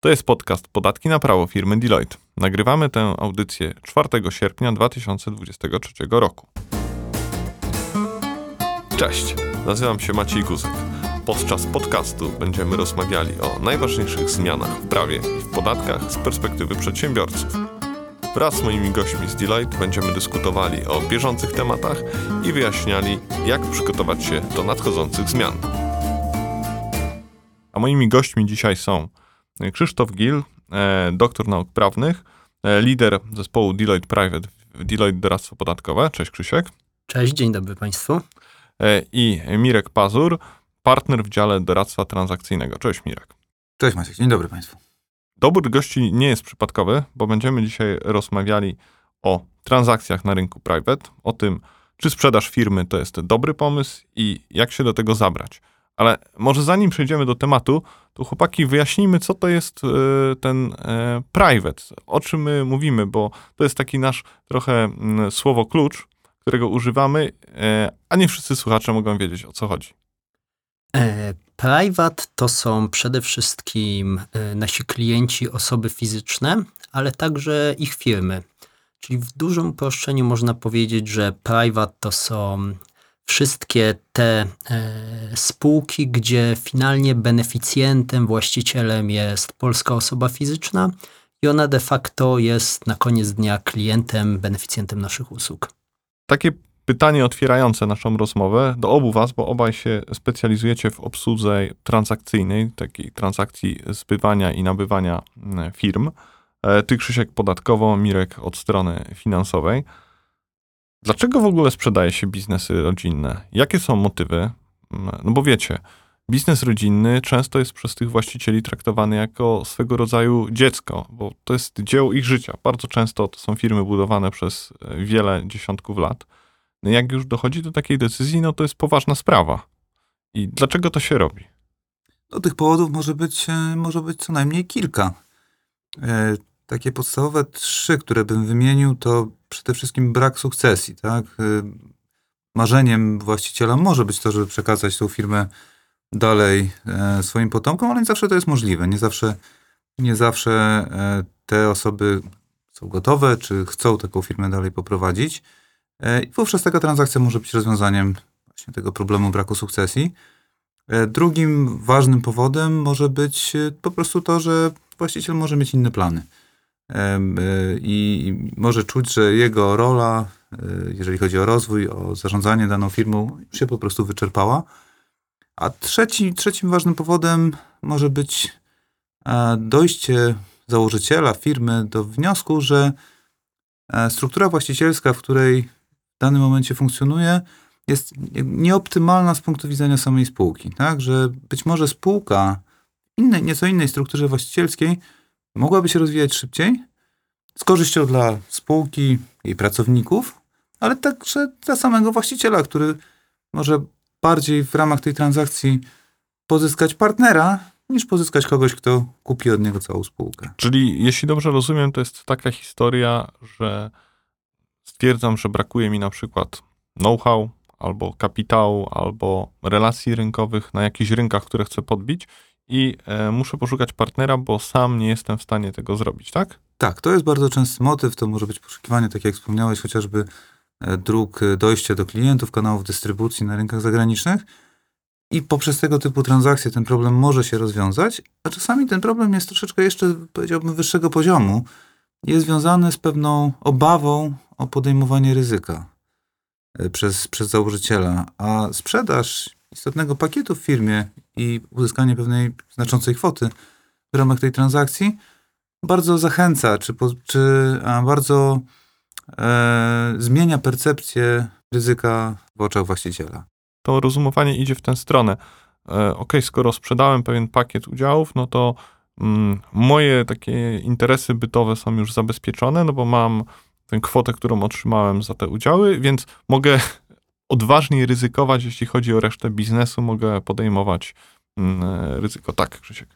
To jest podcast Podatki na prawo firmy Deloitte. Nagrywamy tę audycję 4 sierpnia 2023 roku. Cześć, nazywam się Maciej Guzek. Podczas podcastu będziemy rozmawiali o najważniejszych zmianach w prawie i w podatkach z perspektywy przedsiębiorców. Wraz z moimi gośćmi z Deloitte będziemy dyskutowali o bieżących tematach i wyjaśniali, jak przygotować się do nadchodzących zmian. A moimi gośćmi dzisiaj są Krzysztof Gil, e, doktor nauk prawnych, e, lider zespołu Deloitte Private Deloitte Doradztwo Podatkowe. Cześć Krzysiek. Cześć, dzień dobry Państwu. E, I Mirek Pazur, partner w dziale doradztwa transakcyjnego. Cześć Mirek. Cześć Maciek, dzień dobry Państwu. Dobór gości nie jest przypadkowy, bo będziemy dzisiaj rozmawiali o transakcjach na rynku private, o tym, czy sprzedaż firmy to jest dobry pomysł i jak się do tego zabrać. Ale może zanim przejdziemy do tematu, to chłopaki wyjaśnijmy, co to jest e, ten e, private, o czym my mówimy, bo to jest taki nasz trochę mm, słowo klucz, którego używamy, e, a nie wszyscy słuchacze mogą wiedzieć, o co chodzi. Private to są przede wszystkim nasi klienci, osoby fizyczne, ale także ich firmy. Czyli w dużym uproszczeniu można powiedzieć, że private to są wszystkie te e, spółki, gdzie finalnie beneficjentem, właścicielem jest polska osoba fizyczna i ona de facto jest na koniec dnia klientem, beneficjentem naszych usług. Takie pytanie otwierające naszą rozmowę do obu was, bo obaj się specjalizujecie w obsłudze transakcyjnej, takiej transakcji zbywania i nabywania mm, firm. E, ty Krzysiek podatkowo, Mirek od strony finansowej. Dlaczego w ogóle sprzedaje się biznesy rodzinne? Jakie są motywy? Mm, no bo wiecie, biznes rodzinny często jest przez tych właścicieli traktowany jako swego rodzaju dziecko, bo to jest dzieło ich życia. Bardzo często to są firmy budowane przez e, wiele dziesiątków lat. No jak już dochodzi do takiej decyzji, no to jest poważna sprawa. I dlaczego to się robi? No, tych powodów może być, e, może być co najmniej kilka. E, takie podstawowe trzy, które bym wymienił, to przede wszystkim brak sukcesji. Tak? Y, marzeniem właściciela może być to, żeby przekazać tą firmę dalej e, swoim potomkom, ale nie zawsze to jest możliwe. Nie zawsze, nie zawsze e, te osoby są gotowe, czy chcą taką firmę dalej poprowadzić. E, I wówczas taka transakcja może być rozwiązaniem właśnie tego problemu braku sukcesji. Drugim ważnym powodem może być po prostu to, że właściciel może mieć inne plany. E, i może czuć, że jego rola, e, jeżeli chodzi o rozwój, o zarządzanie daną firmą, się po prostu wyczerpała. A trzeci, trzecim ważnym powodem może być e, dojście założyciela firmy do wniosku, że struktura właścicielska, w której w danym momencie funkcjonuje, jest nieoptymalna z punktu widzenia samej spółki. Tak? Że być może spółka w innej, nieco innej strukturze właścicielskiej mogłaby się rozwijać szybciej, z korzyścią dla spółki i pracowników, ale także dla samego właściciela, który może bardziej w ramach tej transakcji pozyskać partnera, niż pozyskać kogoś, kto kupi od niego całą spółkę. Czyli, jeśli dobrze rozumiem, to jest taka historia, że stwierdzam, że brakuje mi na przykład know-how, albo kapitału, albo relacji rynkowych na jakichś rynkach, które chcę podbić i e, muszę poszukać partnera, bo sam nie jestem w stanie tego zrobić, tak? Tak, to jest bardzo częsty motyw. To może być poszukiwanie, tak jak wspomniałeś, chociażby e, dróg e, dojścia do klientów, kanałów dystrybucji na rynkach zagranicznych. I poprzez tego typu transakcje ten problem może się rozwiązać, a czasami ten problem jest troszeczkę jeszcze, powiedziałbym, wyższego poziomu. Jest związany z pewną obawą o podejmowanie ryzyka przez, przez założyciela, a sprzedaż istotnego pakietu w firmie i uzyskanie pewnej znaczącej kwoty w ramach tej transakcji bardzo zachęca, czy, czy bardzo e, zmienia percepcję ryzyka w oczach właściciela. To rozumowanie idzie w tę stronę. E, ok, skoro sprzedałem pewien pakiet udziałów, no to mm, moje takie interesy bytowe są już zabezpieczone, no bo mam tę kwotę, którą otrzymałem za te udziały, więc mogę odważniej ryzykować, jeśli chodzi o resztę biznesu, mogę podejmować mm, ryzyko. Tak, Krzysiek.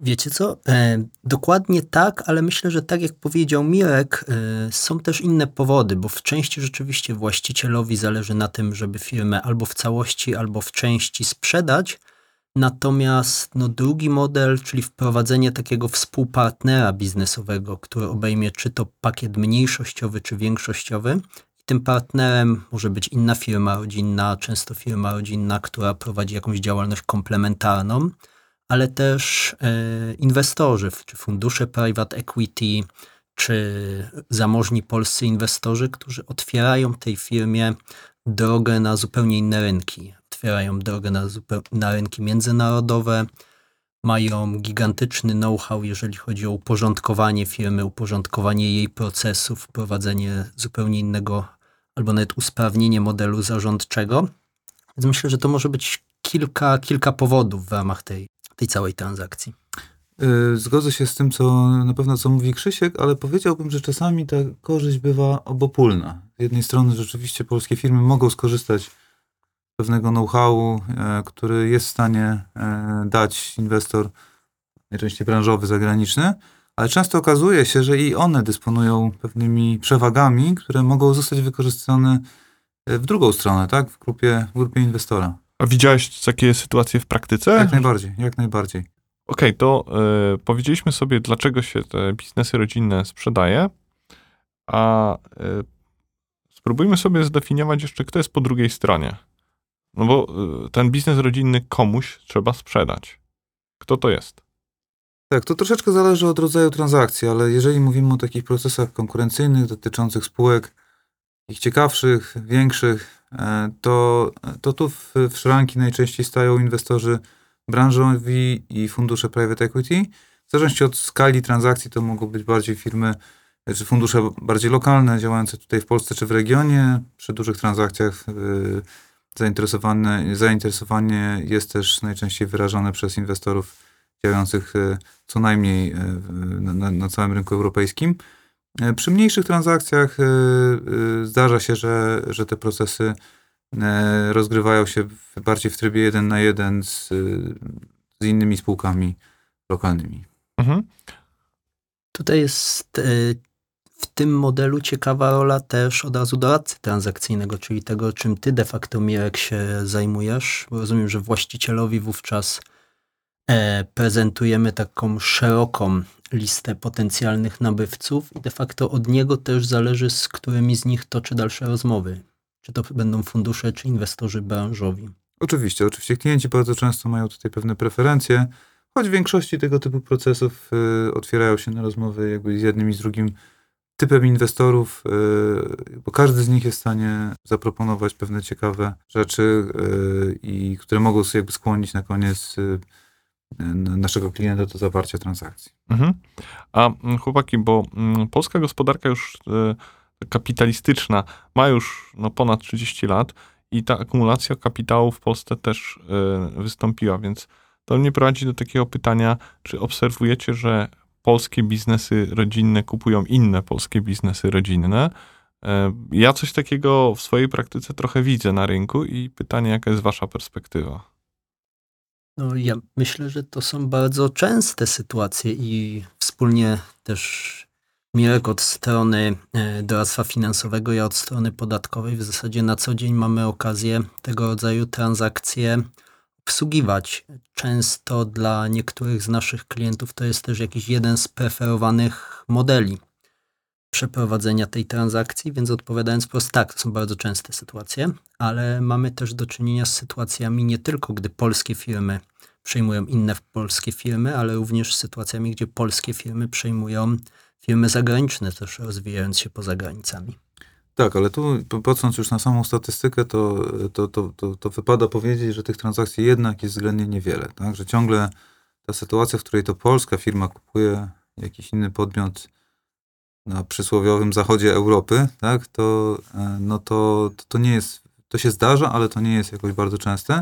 Wiecie co? E, dokładnie tak, ale myślę, że tak jak powiedział Mirek, e, są też inne powody, bo w części rzeczywiście właścicielowi zależy na tym, żeby firmę albo w całości, albo w części sprzedać. Natomiast no, drugi model, czyli wprowadzenie takiego współpartnera biznesowego, który obejmie czy to pakiet mniejszościowy, czy większościowy. Tym partnerem może być inna firma rodzinna, często firma rodzinna, która prowadzi jakąś działalność komplementarną, ale też e, inwestorzy, czy fundusze private equity, czy zamożni polscy inwestorzy, którzy otwierają tej firmie drogę na zupełnie inne rynki. Otwierają drogę na, na rynki międzynarodowe, mają gigantyczny know-how, jeżeli chodzi o uporządkowanie firmy, uporządkowanie jej procesów, wprowadzenie zupełnie innego albo nawet usprawnienie modelu zarządczego. Więc myślę, że to może być kilka, kilka powodów w ramach tej, tej całej transakcji. Y, zgodzę się z tym, co na pewno co mówi Krzysiek, ale powiedziałbym, że czasami ta korzyść bywa obopólna. Z jednej strony rzeczywiście polskie firmy mogą skorzystać z pewnego know-howu, e, który jest w stanie e, dać inwestor, najczęściej branżowy, zagraniczny, ale często okazuje się, że i one dysponują pewnymi przewagami, które mogą zostać wykorzystane e, w drugą stronę, tak? W grupie, w grupie inwestora. A widziałeś takie sytuacje w praktyce? Jak najbardziej, jak najbardziej. Okej, okay, to y, powiedzieliśmy sobie, dlaczego się te biznesy rodzinne sprzedaje, a y, spróbujmy sobie zdefiniować jeszcze, kto jest po drugiej stronie. No bo y, ten biznes rodzinny komuś trzeba sprzedać. Kto to jest? Tak, to troszeczkę zależy od rodzaju transakcji, ale jeżeli mówimy o takich procesach konkurencyjnych dotyczących spółek, ich ciekawszych, większych, e, to, to tu w, w szranki najczęściej stają inwestorzy branżowi i fundusze private equity. W zależności od skali transakcji to mogą być bardziej firmy, czy fundusze bardziej lokalne, działające tutaj w Polsce czy w regionie. Przy dużych transakcjach yy, zainteresowane, zainteresowanie jest też najczęściej wyrażone przez inwestorów działających yy, co najmniej yy, na, na, całym rynku europejskim. Przy mniejszych transakcjach zdarza się, że, że te procesy E, rozgrywają się bardziej w trybie jeden na jeden z, z innymi spółkami lokalnymi. Mhm. Tutaj jest e, w tym modelu ciekawa rola też od razu doradcy transakcyjnego, czyli tego, czym ty de facto, Mirek, się zajmujesz. Bo rozumiem, że właścicielowi wówczas e, prezentujemy taką szeroką listę potencjalnych nabywców i de facto od niego też zależy, z którymi z nich toczy dalsze rozmowy. Czy to będą fundusze, czy inwestorzy branżowi? Oczywiście, oczywiście. Klienci bardzo często mają tutaj pewne preferencje, choć w większości tego typu procesów y, otwierają się na rozmowy jakby z jednym i z drugim typem inwestorów, y, bo każdy z nich jest w stanie zaproponować pewne ciekawe rzeczy, y, i które mogą jakby skłonić na koniec y, naszego klienta do zawarcia transakcji. Mhm. A mm, chłopaki, bo mm, polska gospodarka już y, kapitalistyczna ma już no, ponad 30 lat i ta akumulacja kapitału w Polsce też y, wystąpiła, więc to mnie prowadzi do takiego pytania, czy obserwujecie, że polskie biznesy rodzinne kupują inne polskie biznesy rodzinne? Y, ja coś takiego w swojej praktyce trochę widzę na rynku i pytanie, jaka jest wasza perspektywa? No, ja myślę, że to są bardzo częste sytuacje i wspólnie też Mirek od strony e, doradztwa finansowego, ja od strony podatkowej. W zasadzie na co dzień mamy okazję tego rodzaju transakcje obsługiwać. Często dla niektórych z naszych klientów to jest też jakiś jeden z preferowanych modeli przeprowadzenia tej transakcji, więc odpowiadając prosto, tak, to są bardzo częste sytuacje, ale mamy też do czynienia z sytuacjami nie tylko, gdy polskie firmy przejmują inne polskie firmy, ale również z sytuacjami, gdzie polskie firmy przejmują firmy zagraniczne też rozwijając się poza granicami. Tak, ale tu patrząc już na samą statystykę, to, to, to, to, to wypada powiedzieć, że tych transakcji jednak jest względnie niewiele. Tak? Że ciągle ta sytuacja, w której to polska firma kupuje jakiś inny podmiot na przysłowiowym zachodzie Europy, tak? to, e, no to, to, to nie jest, to się zdarza, ale to nie jest jakoś bardzo częste.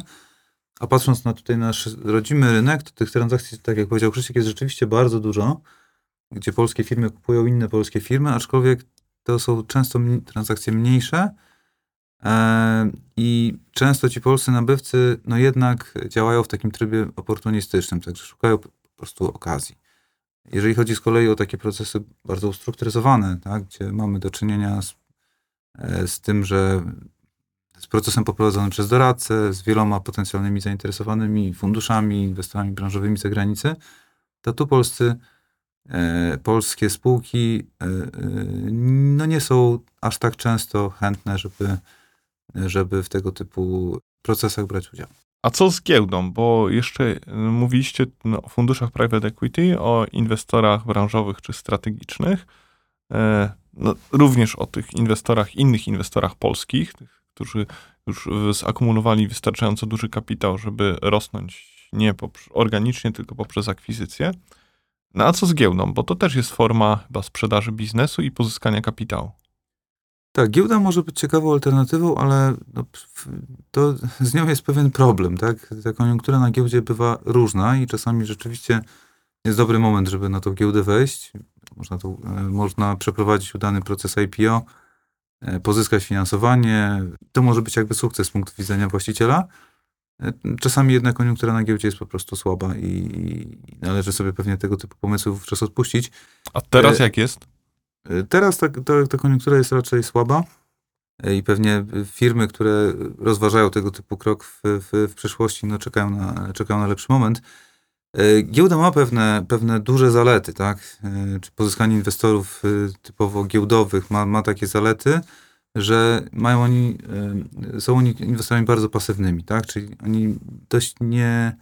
A patrząc na tutaj nasz rodzimy rynek, to tych transakcji, tak jak powiedział Krzysiek, jest rzeczywiście bardzo dużo gdzie polskie firmy kupują inne polskie firmy, aczkolwiek to są często transakcje mniejsze e, i często ci polscy nabywcy no jednak działają w takim trybie oportunistycznym, także szukają po prostu okazji. Jeżeli chodzi z kolei o takie procesy bardzo ustrukturyzowane, tak, gdzie mamy do czynienia z, e, z tym, że z procesem poprowadzonym przez doradcę, z wieloma potencjalnymi zainteresowanymi funduszami, inwestorami branżowymi z zagranicy, to tu polscy, e, polskie spółki e, e, no nie są aż tak często chętne, żeby, żeby w tego typu procesach brać udział. A co z giełdą? Bo jeszcze y, mówiliście o funduszach private equity, o inwestorach branżowych czy strategicznych, e, no, również o tych inwestorach, innych inwestorach polskich, tych, którzy już zakumulowali wystarczająco duży kapitał, żeby rosnąć nie organicznie, tylko poprzez akwizycję. No a co z giełdą? Bo to też jest forma chyba sprzedaży biznesu i pozyskania kapitału. Tak, giełda może być ciekawą alternatywą, ale no, w- to z nią jest pewien problem, tak? Ta koniunktura na giełdzie bywa różna i czasami rzeczywiście jest dobry moment, żeby na tą giełdę wejść. Można, to, e, można przeprowadzić udany proces IPO, e, pozyskać finansowanie. To może być jakby sukces z punktu widzenia właściciela. E, Czasami jednak koniunktura na giełdzie jest po prostu słaba i, należy sobie pewnie tego typu pomysłów wówczas odpuścić. A teraz jak jest? Y, Teraz ta, ta, ta koniunktura jest raczej słaba y, i pewnie firmy, które rozważają tego typu krok w, w, w przyszłości, no czekają, na, czekają na lepszy moment. Y, Giełda ma pewne, pewne duże zalety, tak? Czy pozyskanie inwestorów typowo giełdowych ma, ma takie zalety, że mają oni, są oni inwestorami bardzo pasywnymi, tak? Czyli oni dość nie,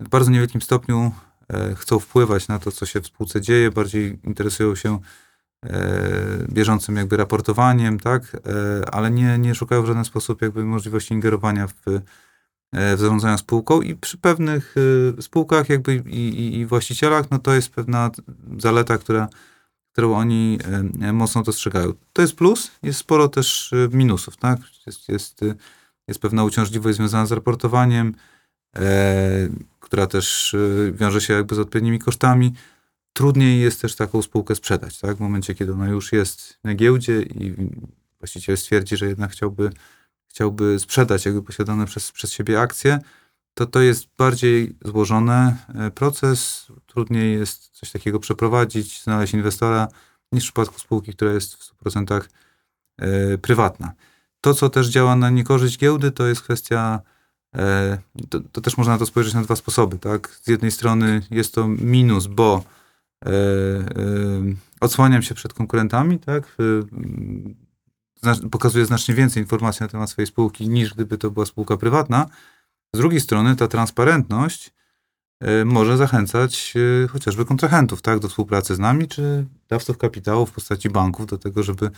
w bardzo niewielkim stopniu e, chcą wpływać na to, co się w spółce dzieje, bardziej interesują się bieżącym jakby raportowaniem, tak, e, ale nie, nie szukają w żaden sposób jakby możliwości ingerowania w, e, w zarządzania spółką i przy pewnych e, spółkach jakby i, i, i właścicielach, no to jest pewna zaleta, która, którą oni e, mocno dostrzegają. To jest plus, jest sporo też e, minusów, tak, jest, jest, e, jest pewna uciążliwość związana z raportowaniem, e, która też e, wiąże się jakby z odpowiednimi kosztami trudniej jest też taką spółkę sprzedać, tak? W momencie, kiedy ona już jest na giełdzie i właściciel stwierdzi, że jednak chciałby, chciałby sprzedać jakby posiadane przez, przez siebie akcje, to to jest bardziej złożony e, proces. Trudniej jest coś takiego przeprowadzić, znaleźć inwestora, niż w przypadku spółki, która jest w 100% e, prywatna. To, co też działa na niekorzyść giełdy, to jest kwestia e, to, to też można na to spojrzeć na dwa sposoby, tak? Z jednej strony jest to minus, bo odsłaniam się przed konkurentami, tak? E, pokazuję znacznie więcej informacji na temat swojej spółki, niż gdyby to była spółka prywatna. Z drugiej strony ta transparentność e, może zachęcać e, chociażby kontrahentów, tak? Do współpracy z nami, czy dawców kapitału w postaci banków do tego, żeby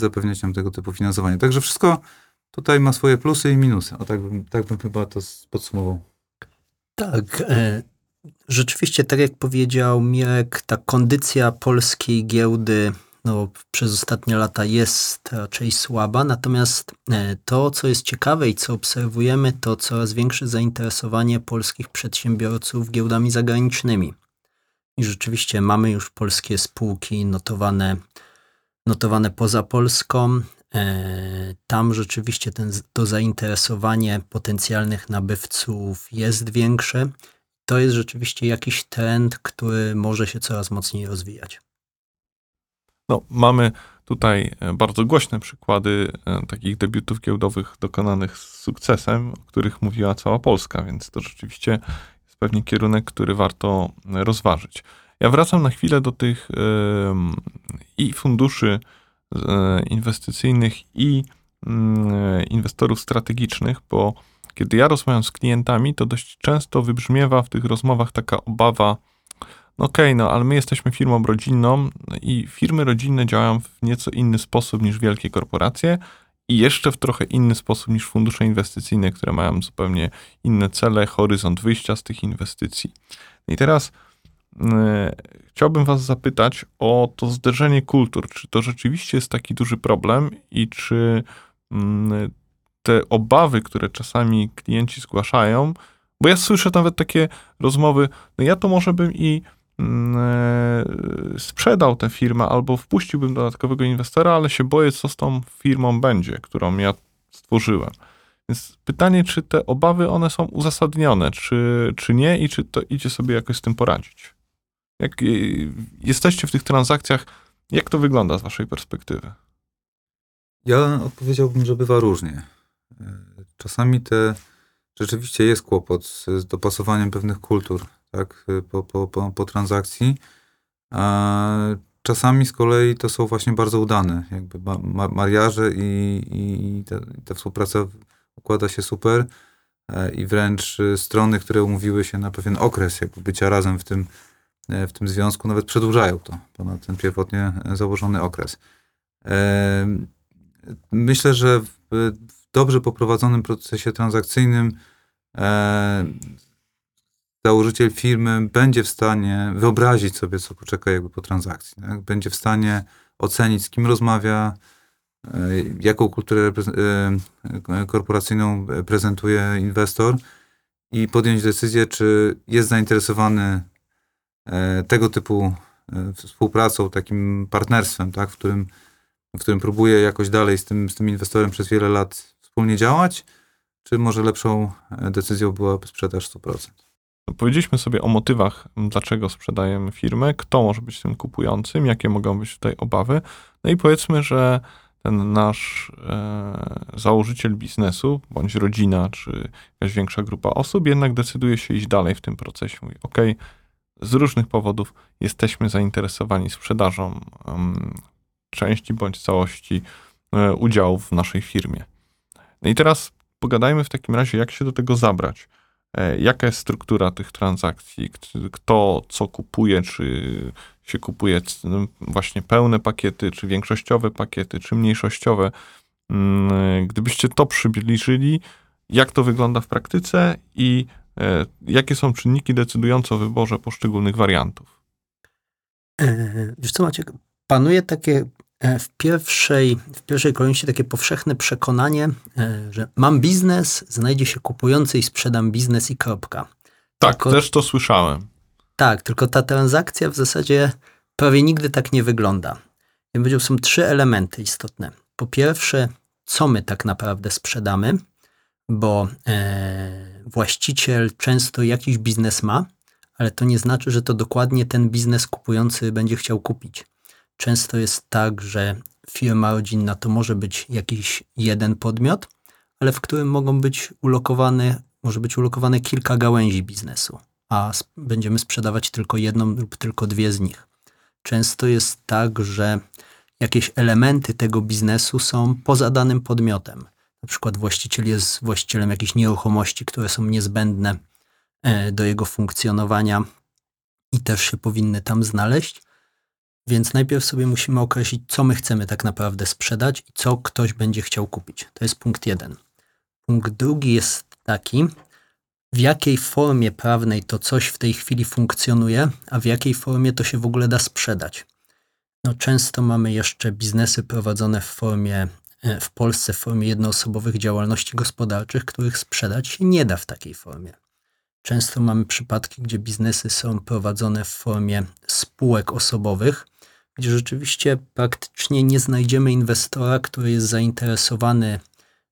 zapewniać nam tego typu finansowanie. Także wszystko tutaj ma swoje plusy i minusy. O tak bym, tak bym chyba to podsumował. Tak, e, rzeczywiście, tak jak powiedział Mirek, ta kondycja polskiej giełdy no, przez ostatnie lata jest raczej słaba, natomiast e, to, co jest ciekawe i co obserwujemy, to coraz większe zainteresowanie polskich przedsiębiorców giełdami zagranicznymi. I rzeczywiście mamy już polskie spółki notowane, notowane poza Polską. E, Tam rzeczywiście ten, to zainteresowanie potencjalnych nabywców jest większe. To jest rzeczywiście jakiś trend, który może się coraz mocniej rozwijać. No, mamy tutaj e, bardzo głośne przykłady e, takich debiutów giełdowych dokonanych z sukcesem, o których mówiła cała Polska, więc to rzeczywiście jest pewnie kierunek, który warto e, rozważyć. Ja wracam na chwilę do tych i funduszy inwestycyjnych, i mm, inwestorów strategicznych, bo kiedy ja rozmawiam z klientami, to dość często wybrzmiewa w tych rozmowach taka obawa, no okej, no ale my jesteśmy firmą rodzinną i firmy rodzinne działają w nieco inny sposób niż wielkie korporacje i jeszcze w trochę inny sposób niż fundusze inwestycyjne, które mają zupełnie inne cele, horyzont wyjścia z tych inwestycji. I teraz e, chciałbym Was zapytać o to zderzenie kultur. Czy to rzeczywiście jest taki duży problem i czy mm, te obawy, które czasami klienci zgłaszają, bo ja słyszę nawet takie rozmowy, no ja to może bym i mm, e, sprzedał tę firmę albo wpuściłbym dodatkowego inwestora, ale się boję, co z tą firmą będzie, którą ja stworzyłem. Więc pytanie, czy te obawy, one są uzasadnione, czy, czy nie i czy to idzie sobie jakoś z tym poradzić? Jak e, jesteście w tych transakcjach, jak to wygląda z waszej perspektywy? Ja odpowiedziałbym, że bywa różnie. Czasami te rzeczywiście jest kłopot z, dopasowaniem pewnych kultur, tak, po, po, po, po transakcji. A czasami z kolei to są właśnie bardzo udane, jakby ma, ma, mariaże i, i ta, ta współpraca układa się super e, i wręcz y, strony, które umówiły się na pewien okres jakby bycia razem w tym, e, w tym związku, nawet przedłużają to ponad ten pierwotnie założony okres. E, Myślę, że w w dobrze poprowadzonym procesie transakcyjnym e, założyciel firmy będzie w stanie wyobrazić sobie, co poczeka jakby po transakcji. Tak? Będzie w stanie ocenić, z kim rozmawia, e, jaką kulturę e, korporacyjną prezentuje inwestor i podjąć decyzję, czy jest zainteresowany e, tego typu e, współpracą, takim partnerstwem, tak? w którym w którym próbuje jakoś dalej z tym, z tym inwestorem przez wiele lat wspólnie działać, czy może lepszą e, decyzją byłaby sprzedaż 100%? Powiedzieliśmy sobie o motywach, dlaczego sprzedajemy firmę, kto może być tym kupującym, jakie mogą być tutaj obawy. No i powiedzmy, że ten nasz e, założyciel biznesu, bądź rodzina, czy jakaś większa grupa osób, jednak decyduje się iść dalej w tym procesie. Mówi, ok, z różnych powodów jesteśmy zainteresowani sprzedażą em, części bądź całości e, udziałów w naszej firmie. No i teraz pogadajmy w takim razie, jak się do tego zabrać. E, Jaka jest struktura tych transakcji? Kto co kupuje? Czy się kupuje no, właśnie pełne pakiety, czy większościowe pakiety, czy mniejszościowe? Mm, Gdybyście to przybliżyli, jak to wygląda w praktyce i e, jakie są czynniki decydujące o wyborze poszczególnych wariantów? E, Wiesz co, Maciek, panuje takie w pierwszej, w pierwszej kolejności takie powszechne przekonanie, e, że mam biznes, znajdzie się kupujący i sprzedam biznes i kropka. Tak, Tylko- też to słyszałem. Tak, tylko ta transakcja w zasadzie prawie nigdy tak nie wygląda. Ja bym powiedział, są trzy elementy istotne. Po pierwsze, co my tak naprawdę sprzedamy, bo e, właściciel często jakiś biznes ma, ale to nie znaczy, że to dokładnie ten biznes kupujący będzie chciał kupić. Często jest tak, że firma rodzinna to może być jakiś jeden podmiot, ale w którym mogą być ulokowane, może być ulokowane kilka gałęzi biznesu a będziemy sprzedawać tylko jedną lub tylko dwie z nich. Często jest tak, że jakieś elementy tego biznesu są poza danym podmiotem. Na przykład właściciel jest właścicielem jakichś nieruchomości, które są niezbędne e, do jego funkcjonowania i też się powinny tam znaleźć. Więc najpierw sobie musimy określić, co my chcemy tak naprawdę sprzedać i co ktoś będzie chciał kupić. To jest punkt jeden. Punkt drugi jest taki, w jakiej formie prawnej to coś w tej chwili funkcjonuje, a w jakiej formie to się w ogóle da sprzedać. No, często mamy jeszcze biznesy prowadzone w formie, e, w Polsce w formie jednoosobowych działalności gospodarczych, których sprzedać się nie da w takiej formie. Często mamy przypadki, gdzie biznesy są prowadzone w formie spółek osobowych, gdzie rzeczywiście praktycznie nie znajdziemy inwestora, który jest zainteresowany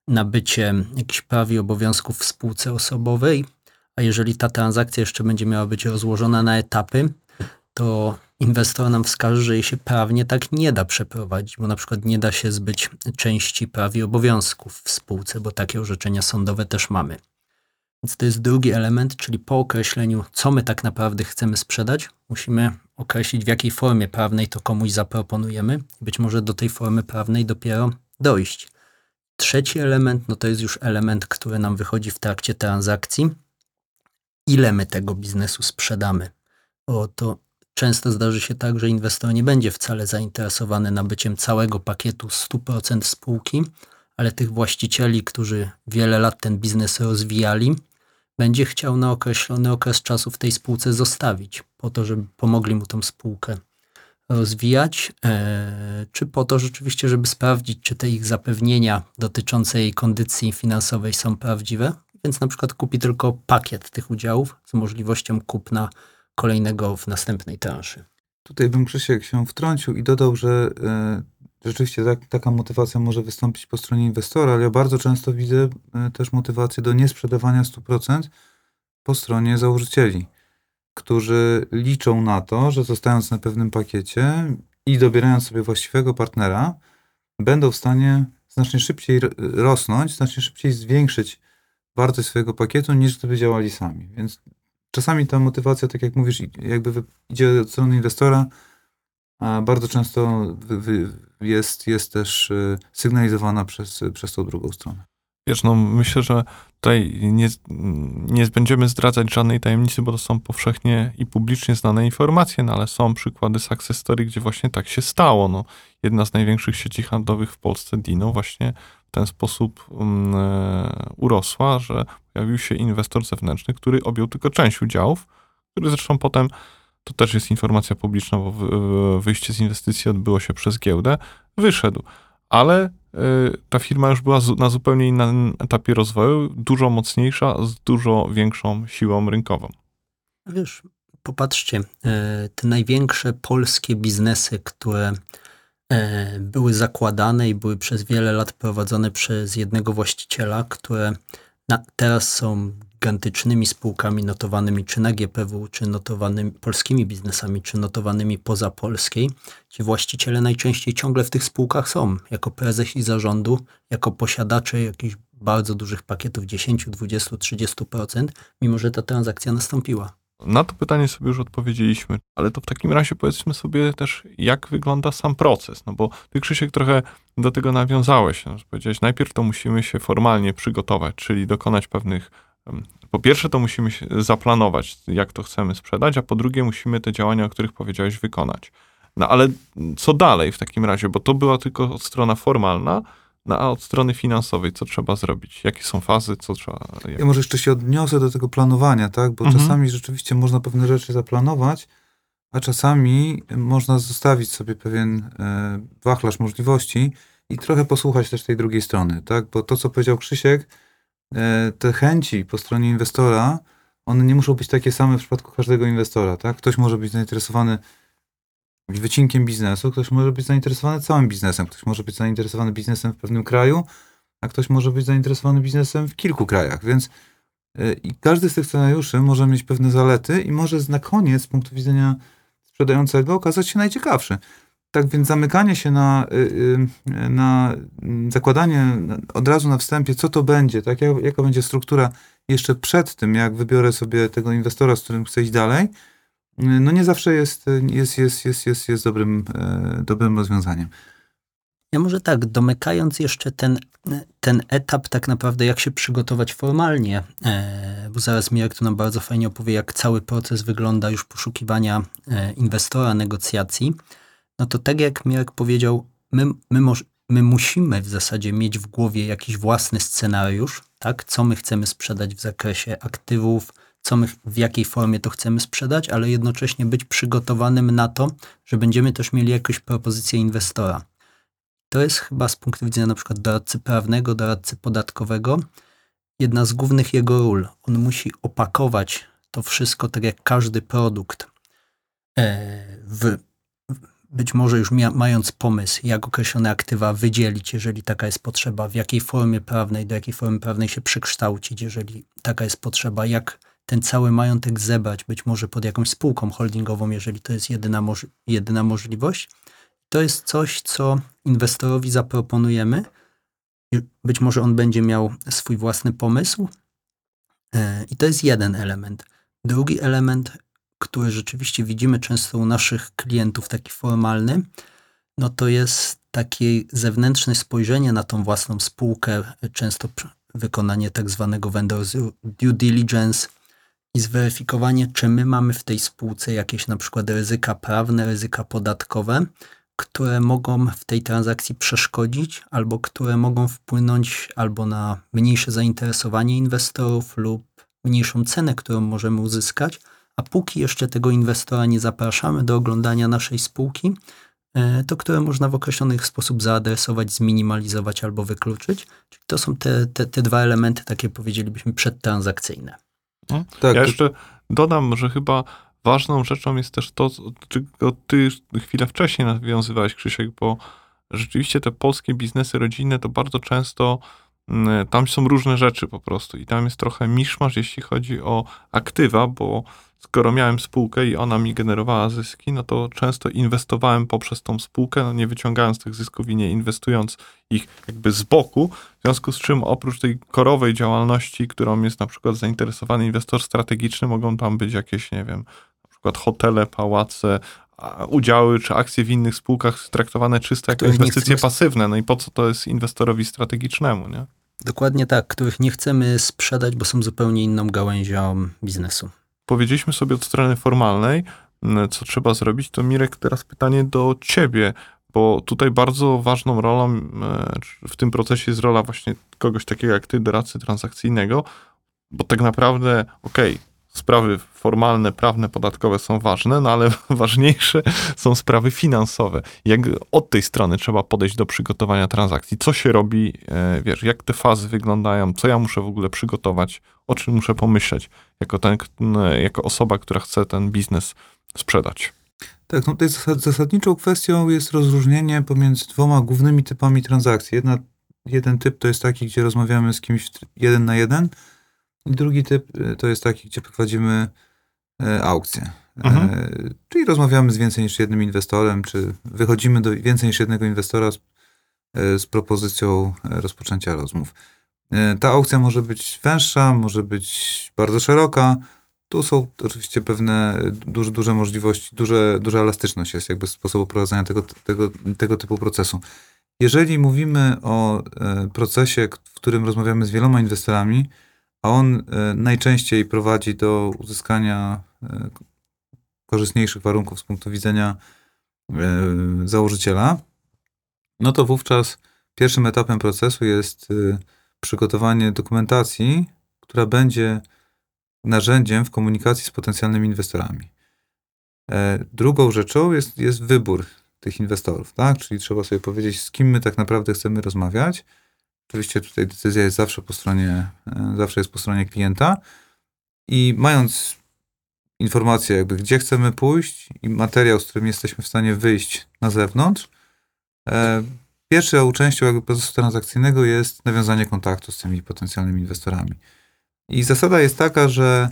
nabyciem jakichś praw i obowiązków w spółce osobowej, a jeżeli ta transakcja jeszcze będzie miała być rozłożona na etapy, to inwestor nam wskaże, że jej się prawnie tak nie da przeprowadzić, bo na przykład nie da się zbyć części praw i obowiązków w spółce, bo takie orzeczenia sądowe też mamy. Więc to jest drugi element, czyli po określeniu, co my tak naprawdę chcemy sprzedać, musimy określić, w jakiej formie prawnej to komuś zaproponujemy. Być może do tej formy prawnej dopiero dojść. Trzeci element, no to jest już element, który nam wychodzi w trakcie transakcji. Ile my tego biznesu sprzedamy? Bo to często zdarzy się tak, że inwestor nie będzie wcale zainteresowany nabyciem całego pakietu 100% spółki, ale tych właścicieli, którzy wiele lat ten biznes rozwijali, będzie chciał na określony okres czasu w tej spółce zostawić, po to, żeby pomogli mu tą spółkę rozwijać, e, czy po to rzeczywiście, żeby sprawdzić, czy te ich zapewnienia dotyczące jej kondycji finansowej są prawdziwe, więc na przykład kupi tylko pakiet tych udziałów z możliwością kupna kolejnego w następnej transzy. Tutaj bym Krzysiek się wtrącił i dodał, że e, rzeczywiście tak, taka motywacja może wystąpić po stronie inwestora, ale ja bardzo często widzę e, też motywację do niesprzedawania 100% po stronie założycieli, którzy liczą na to, że zostając na pewnym pakiecie i dobierając sobie właściwego partnera, będą w stanie znacznie szybciej rosnąć, znacznie szybciej zwiększyć wartość swojego pakietu, niż gdyby działali sami. Więc czasami ta motywacja, tak jak mówisz, jakby idzie od strony inwestora, a bardzo często jest, jest też y, sygnalizowana przez, przez tą drugą stronę. Wiesz, no myślę, że tutaj nie, nie będziemy zdradzać żadnej tajemnicy, bo to są powszechnie i publicznie znane informacje, no ale są przykłady success story, gdzie właśnie tak się stało. No, jedna z największych sieci handlowych w Polsce, Dino, właśnie w ten sposób um, e, urosła, że pojawił się inwestor zewnętrzny, który objął tylko część udziałów, który zresztą potem, to też jest informacja publiczna, bo wy- wyjście z inwestycji odbyło się przez giełdę, wyszedł. Ale y, ta firma już była na zupełnie innym etapie rozwoju, dużo mocniejsza, z dużo większą siłą rynkową. Wiesz, popatrzcie, e, te największe polskie biznesy, które e, były zakładane i były przez wiele lat prowadzone przez jednego właściciela, które teraz są gigantycznymi spółkami notowanymi czy na GPW, czy notowanymi polskimi biznesami, czy notowanymi poza Polskiej. Ci właściciele najczęściej ciągle w tych spółkach są, jako prezesi zarządu, jako posiadacze jakichś bardzo dużych pakietów 10, 20, 30%, mimo że ta transakcja nastąpiła. Na to pytanie sobie już odpowiedzieliśmy, ale to w takim razie powiedzmy sobie też, jak wygląda sam proces. No bo ty, Krzysiek, trochę do tego nawiązałeś. No, powiedziałeś, najpierw to musimy się formalnie przygotować, czyli dokonać pewnych. Po pierwsze, to musimy zaplanować, jak to chcemy sprzedać, a po drugie, musimy te działania, o których powiedziałeś, wykonać. No ale co dalej w takim razie? Bo to była tylko strona formalna, no a od strony finansowej, co trzeba zrobić? Jakie są fazy, co trzeba. Jak... Ja może jeszcze się odniosę do tego planowania, tak? Bo Mhm. czasami rzeczywiście można pewne rzeczy zaplanować, a czasami można zostawić sobie pewien e, wachlarz możliwości i trochę posłuchać też tej drugiej strony, tak? Bo to, co powiedział Krzysiek, te chęci po stronie inwestora, one nie muszą być takie same w przypadku każdego inwestora, tak? Ktoś może być zainteresowany wycinkiem biznesu, ktoś może być zainteresowany całym biznesem, ktoś może być zainteresowany biznesem w pewnym kraju, a ktoś może być zainteresowany biznesem w kilku krajach, więc y, i każdy z tych scenariuszy może mieć pewne zalety i może na koniec z punktu widzenia sprzedającego okazać się najciekawszy. Tak więc zamykanie się na, y, y, na zakładanie od razu na wstępie, co to będzie, tak, jak, jaka będzie struktura jeszcze przed tym, jak wybiorę sobie tego inwestora, z którym chcę iść dalej, no nie zawsze jest, jest, jest, jest, jest, jest dobrym, e, dobrym rozwiązaniem. Ja może tak, domykając jeszcze ten, ten etap, tak naprawdę jak się przygotować formalnie, e, bo zaraz Mirek tu nam bardzo fajnie opowie, jak cały proces wygląda już poszukiwania e, inwestora, negocjacji, no to tak jak Mirek powiedział, my, my, my musimy w zasadzie mieć w głowie jakiś własny scenariusz, tak, co my chcemy sprzedać w zakresie aktywów, co my, w jakiej formie to chcemy sprzedać, ale jednocześnie być przygotowanym na to, że będziemy też mieli jakąś propozycję inwestora. To jest chyba z punktu widzenia na przykład doradcy prawnego, doradcy podatkowego, jedna z głównych jego ról. On musi opakować to wszystko tak jak każdy produkt e, w, być może już mając pomysł, jak określone aktywa wydzielić, jeżeli taka jest potrzeba, w jakiej formie prawnej, do jakiej formy prawnej się przekształcić, jeżeli taka jest potrzeba, jak ten cały majątek zebrać, być może pod jakąś spółką holdingową, jeżeli to jest jedyna, moż, jedyna możliwość. To jest coś, co inwestorowi zaproponujemy. Być może on będzie miał swój własny pomysł. E, I to jest jeden element. Drugi element, który rzeczywiście widzimy często u naszych klientów, taki formalny, no to jest takie zewnętrzne spojrzenie na tą własną spółkę, często wykonanie tak zwanego vendor due diligence i zweryfikowanie, czy my mamy w tej spółce jakieś na przykład ryzyka prawne, ryzyka podatkowe, które mogą w tej transakcji przeszkodzić, albo które mogą wpłynąć albo na mniejsze zainteresowanie inwestorów lub mniejszą cenę, którą możemy uzyskać, a póki jeszcze tego inwestora nie zapraszamy do oglądania naszej spółki, to które można w określony sposób zaadresować, zminimalizować albo wykluczyć. Czyli to są te, te, te dwa elementy, takie powiedzielibyśmy, przedtransakcyjne. Tak, ja to- jeszcze dodam, że chyba ważną rzeczą jest też to, czego ty chwilę wcześniej nawiązywałeś, Krzysiek, bo rzeczywiście te polskie biznesy rodzinne to bardzo często mm, tam są różne rzeczy po prostu i tam jest trochę miszmasz, jeśli chodzi o aktywa, bo skoro miałem spółkę i ona mi generowała zyski, no to często inwestowałem poprzez tą spółkę, no nie wyciągając tych zysków i nie inwestując ich jakby z boku, w związku z czym oprócz tej korowej działalności, którą jest na przykład zainteresowany inwestor strategiczny, mogą tam być jakieś, nie wiem, na przykład hotele, pałace, udziały czy akcje w innych spółkach traktowane czysto jako inwestycje pasywne. No i po co to jest inwestorowi strategicznemu, nie? Dokładnie tak, których nie chcemy sprzedać, bo są zupełnie inną gałęzią biznesu. Powiedzieliśmy sobie od strony formalnej, co trzeba zrobić, to Mirek, teraz pytanie do ciebie, bo tutaj bardzo ważną rolą w tym procesie jest rola właśnie kogoś takiego jak ty, doradcy transakcyjnego, bo tak naprawdę, okej, sprawy formalne, prawne, podatkowe są ważne, no ale ważniejsze są sprawy finansowe. Jak od tej strony trzeba podejść do przygotowania transakcji? Co się robi, e, wiesz, jak te fazy wyglądają, co ja muszę w ogóle przygotować, o czym muszę pomyśleć jako, ten, jako osoba, która chce ten biznes sprzedać? Tak, no tutaj zasad, zasadniczą kwestią jest rozróżnienie pomiędzy dwoma głównymi typami transakcji. Jedna, jeden typ to jest taki, gdzie rozmawiamy z kimś jeden na jeden, drugi typ y, to jest taki, gdzie prowadzimy e, aukcję. Mhm. E, czyli rozmawiamy z więcej niż jednym inwestorem, czy wychodzimy do więcej niż jednego inwestora z, e, z propozycją e, rozpoczęcia rozmów. E, ta aukcja może być węższa, może być bardzo szeroka. Tu są oczywiście pewne e, duże, duże możliwości, duże, duża elastyczność jest jakby sposobu prowadzenia tego, tego, tego typu procesu. Jeżeli mówimy o e, procesie, w którym rozmawiamy z wieloma inwestorami, a on najczęściej prowadzi do uzyskania korzystniejszych warunków z punktu widzenia założyciela, no to wówczas pierwszym etapem procesu jest przygotowanie dokumentacji, która będzie narzędziem w komunikacji z potencjalnymi inwestorami. E, Drugą rzeczą jest, jest wybór tych inwestorów, tak? Czyli trzeba sobie powiedzieć, z kim my tak naprawdę chcemy rozmawiać. Oczywiście tutaj decyzja jest zawsze po stronie, e, zawsze jest po stronie klienta i mając informację jakby, gdzie chcemy pójść i materiał, z którym jesteśmy w stanie wyjść na zewnątrz, e, pierwszą częścią jakby procesu transakcyjnego jest nawiązanie kontaktu z tymi potencjalnymi inwestorami. I zasada jest taka, że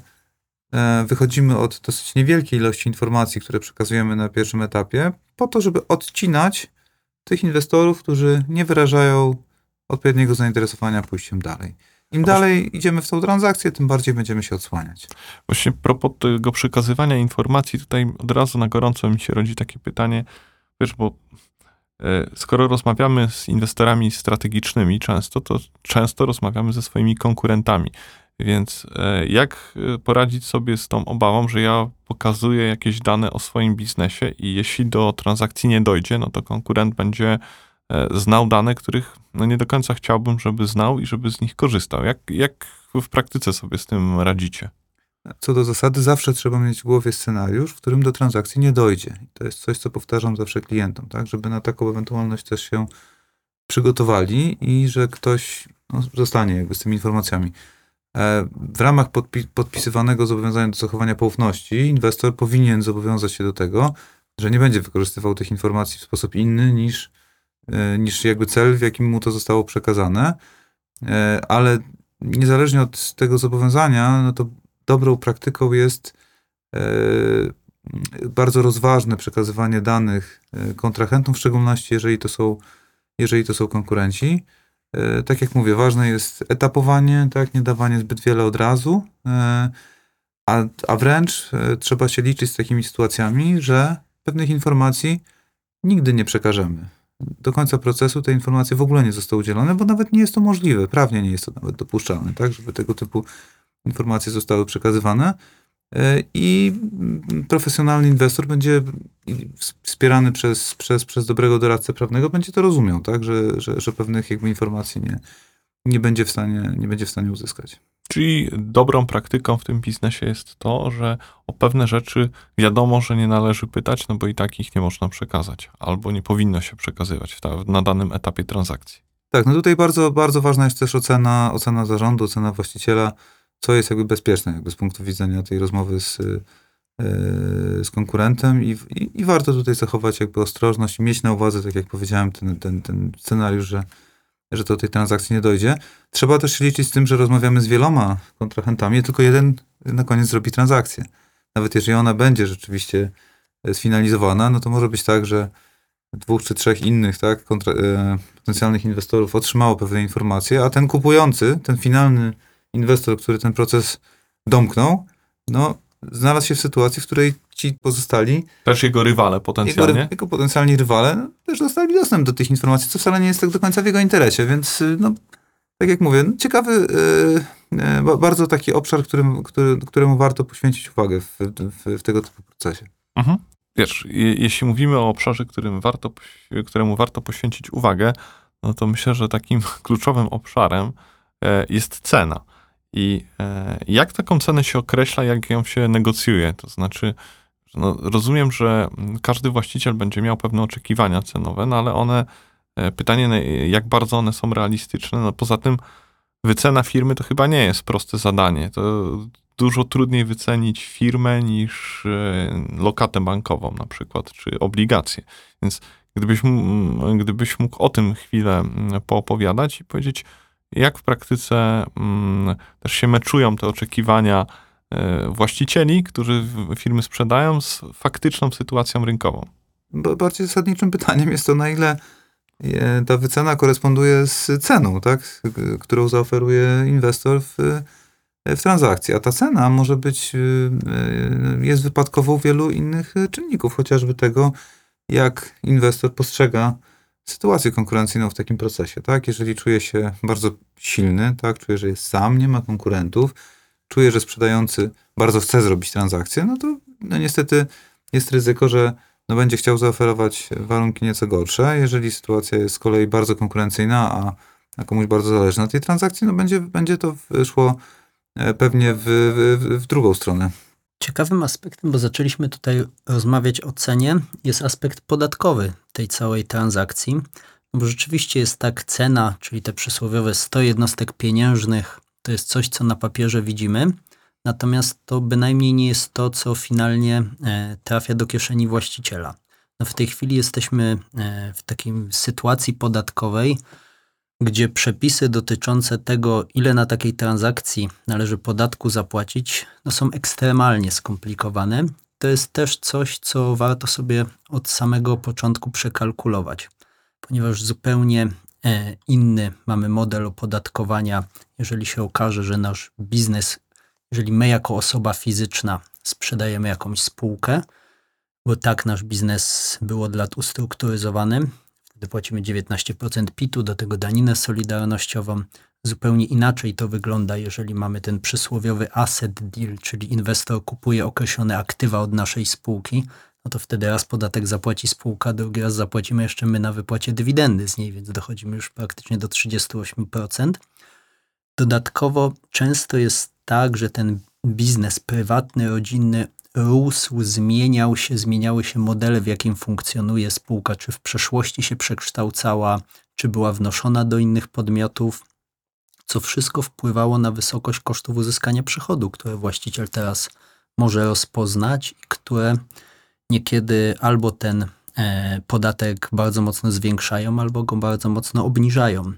e, wychodzimy od dosyć niewielkiej ilości informacji, które przekazujemy na pierwszym etapie, po to, żeby odcinać tych inwestorów, którzy nie wyrażają odpowiedniego zainteresowania pójściem dalej. Im dalej idziemy w tą transakcję, tym bardziej będziemy się odsłaniać. Właśnie propos tego przekazywania informacji, tutaj od razu na gorąco mi się rodzi takie pytanie, wiesz, bo skoro rozmawiamy z inwestorami strategicznymi często, to często rozmawiamy ze swoimi konkurentami. Więc e, jak e, poradzić sobie z tą obawą, że ja pokazuję jakieś dane o swoim biznesie i jeśli do transakcji nie dojdzie, no to konkurent będzie e, znał dane, których no nie do końca chciałbym, żeby znał i żeby z nich korzystał. Jak, jak w praktyce sobie z tym radzicie? Co do zasady, zawsze trzeba mieć w głowie scenariusz, w którym do transakcji nie dojdzie. To jest coś, co powtarzam zawsze klientom, tak? Żeby na taką ewentualność też się przygotowali i że ktoś no, zostanie jakby z tymi informacjami. E, W ramach podpi- podpisywanego zobowiązania do zachowania poufności, inwestor powinien zobowiązać się do tego, że nie będzie wykorzystywał tych informacji w sposób inny niż, e, niż jakby cel, w jakim mu to zostało przekazane. E, Ale niezależnie od tego zobowiązania, no to dobrą praktyką jest e, bardzo rozważne przekazywanie danych e, kontrahentom, w szczególności jeżeli to są, jeżeli to są konkurenci. E, Tak jak mówię, ważne jest etapowanie, tak, nie dawanie zbyt wiele od razu, a, a wręcz trzeba się liczyć z takimi sytuacjami, że pewnych informacji nigdy nie przekażemy. Do końca procesu te informacje w ogóle nie zostały udzielone, bo nawet nie jest to możliwe, prawnie nie jest to nawet dopuszczalne, tak, żeby tego typu informacje zostały przekazywane. E, I profesjonalny inwestor będzie wspierany przez, przez, przez dobrego doradcę prawnego, będzie to rozumiał, tak? że, że, że pewnych jakby informacji nie, nie, będzie w stanie, nie będzie w stanie uzyskać. Czyli dobrą praktyką w tym biznesie jest to, że o pewne rzeczy wiadomo, że nie należy pytać, no bo i tak ich nie można przekazać, albo nie powinno się przekazywać na danym etapie transakcji. Tak, no tutaj bardzo, bardzo ważna jest też ocena, ocena zarządu, ocena właściciela, co jest jakby bezpieczne jakby z punktu widzenia tej rozmowy z, yy, z konkurentem i, i, i warto tutaj zachować jakby ostrożność i mieć na uwadze, tak jak powiedziałem, ten, ten, ten scenariusz, że że do tej transakcji nie dojdzie. Trzeba też się liczyć z tym, że rozmawiamy z wieloma kontrahentami, tylko jeden na koniec zrobi transakcję. Nawet jeżeli ona będzie rzeczywiście e, sfinalizowana, no to może być tak, że dwóch czy trzech innych tak, kontra, e, potencjalnych inwestorów otrzymało pewne informacje, a ten kupujący, ten finalny inwestor, który ten proces domknął, no, znalazł się w sytuacji, w której ci pozostali, Też jego rywale jego, potencjalnie. ry- jego potencjalni rywale, no, też dostali dostęp do tych informacji, co wcale nie jest tak do końca w jego interesie, więc no, tak jak mówię, no, ciekawy, y, y, ba- bardzo taki obszar, którym, który, któremu warto poświęcić uwagę w, w, w tego typu procesie. Mhm. Wiesz, je, jeśli mówimy o obszarze, którym warto, któremu warto poświęcić uwagę, no to myślę, że takim kluczowym obszarem e, jest cena. I e, jak taką cenę się określa, jak ją się negocjuje? To znaczy, no, rozumiem, że każdy właściciel będzie miał pewne oczekiwania cenowe, no ale one, e, pytanie, jak bardzo one są realistyczne. No poza tym, wycena firmy to chyba nie jest proste zadanie. To dużo trudniej wycenić firmę niż e, lokatę bankową na przykład, czy obligacje. Więc gdybyś, gdybyś mógł o tym chwilę poopowiadać i powiedzieć, jak w praktyce mm, też się meczują te oczekiwania e, właścicieli, którzy firmy sprzedają z faktyczną sytuacją rynkową. Ba- Bardziej zasadniczym pytaniem jest to, na ile e, ta wycena koresponduje z ceną, tak, którą zaoferuje inwestor w, e, w transakcji. A ta cena może być, jest wypadkową wielu innych czynników, chociażby tego, jak inwestor postrzega sytuację konkurencyjną w takim procesie, tak? Jeżeli czuje się bardzo silny, tak? Czuje, że jest sam, nie ma konkurentów, czuje, że sprzedający bardzo chce zrobić transakcję, no to no niestety jest ryzyko, że no będzie chciał zaoferować warunki nieco gorsze. Jeżeli sytuacja jest z kolei bardzo konkurencyjna, a, a komuś bardzo zależy na tej transakcji, no będzie, będzie to szło e, pewnie w, w, w drugą stronę. Ciekawym aspektem, bo zaczęliśmy tutaj rozmawiać o cenie, jest aspekt podatkowy tej całej transakcji. No Bo rzeczywiście jest tak, cena, czyli te przysłowiowe 100 jednostek pieniężnych, to jest coś, co na papierze widzimy, natomiast to bynajmniej nie jest to, co finalnie e, trafia do kieszeni właściciela. No w tej chwili jesteśmy e, w takiej sytuacji podatkowej, gdzie przepisy dotyczące tego, ile na takiej transakcji należy podatku zapłacić, no są ekstremalnie skomplikowane. To jest też coś, co warto sobie od samego początku przekalkulować, ponieważ zupełnie e, inny mamy model opodatkowania, jeżeli się okaże, że nasz biznes, jeżeli my jako osoba fizyczna sprzedajemy jakąś spółkę, bo tak nasz biznes był od lat ustrukturyzowany, wtedy płacimy 19% PIT-u, do tego daninę solidarnościową. Zupełnie inaczej to wygląda, jeżeli mamy ten przysłowiowy asset deal, czyli inwestor kupuje określone aktywa od naszej spółki, no to wtedy raz podatek zapłaci spółka, drugi raz zapłacimy jeszcze my na wypłacie dywidendy z niej, więc dochodzimy już praktycznie do 38%. Dodatkowo często jest tak, że ten biznes prywatny, rodzinny rósł, zmieniał się, zmieniały się modele, w jakim funkcjonuje spółka, czy w przeszłości się przekształcała, czy była wnoszona do innych podmiotów, co wszystko wpływało na wysokość kosztów uzyskania przychodu, które właściciel teraz może rozpoznać i które niekiedy albo ten e, podatek bardzo mocno zwiększają, albo go bardzo mocno obniżają.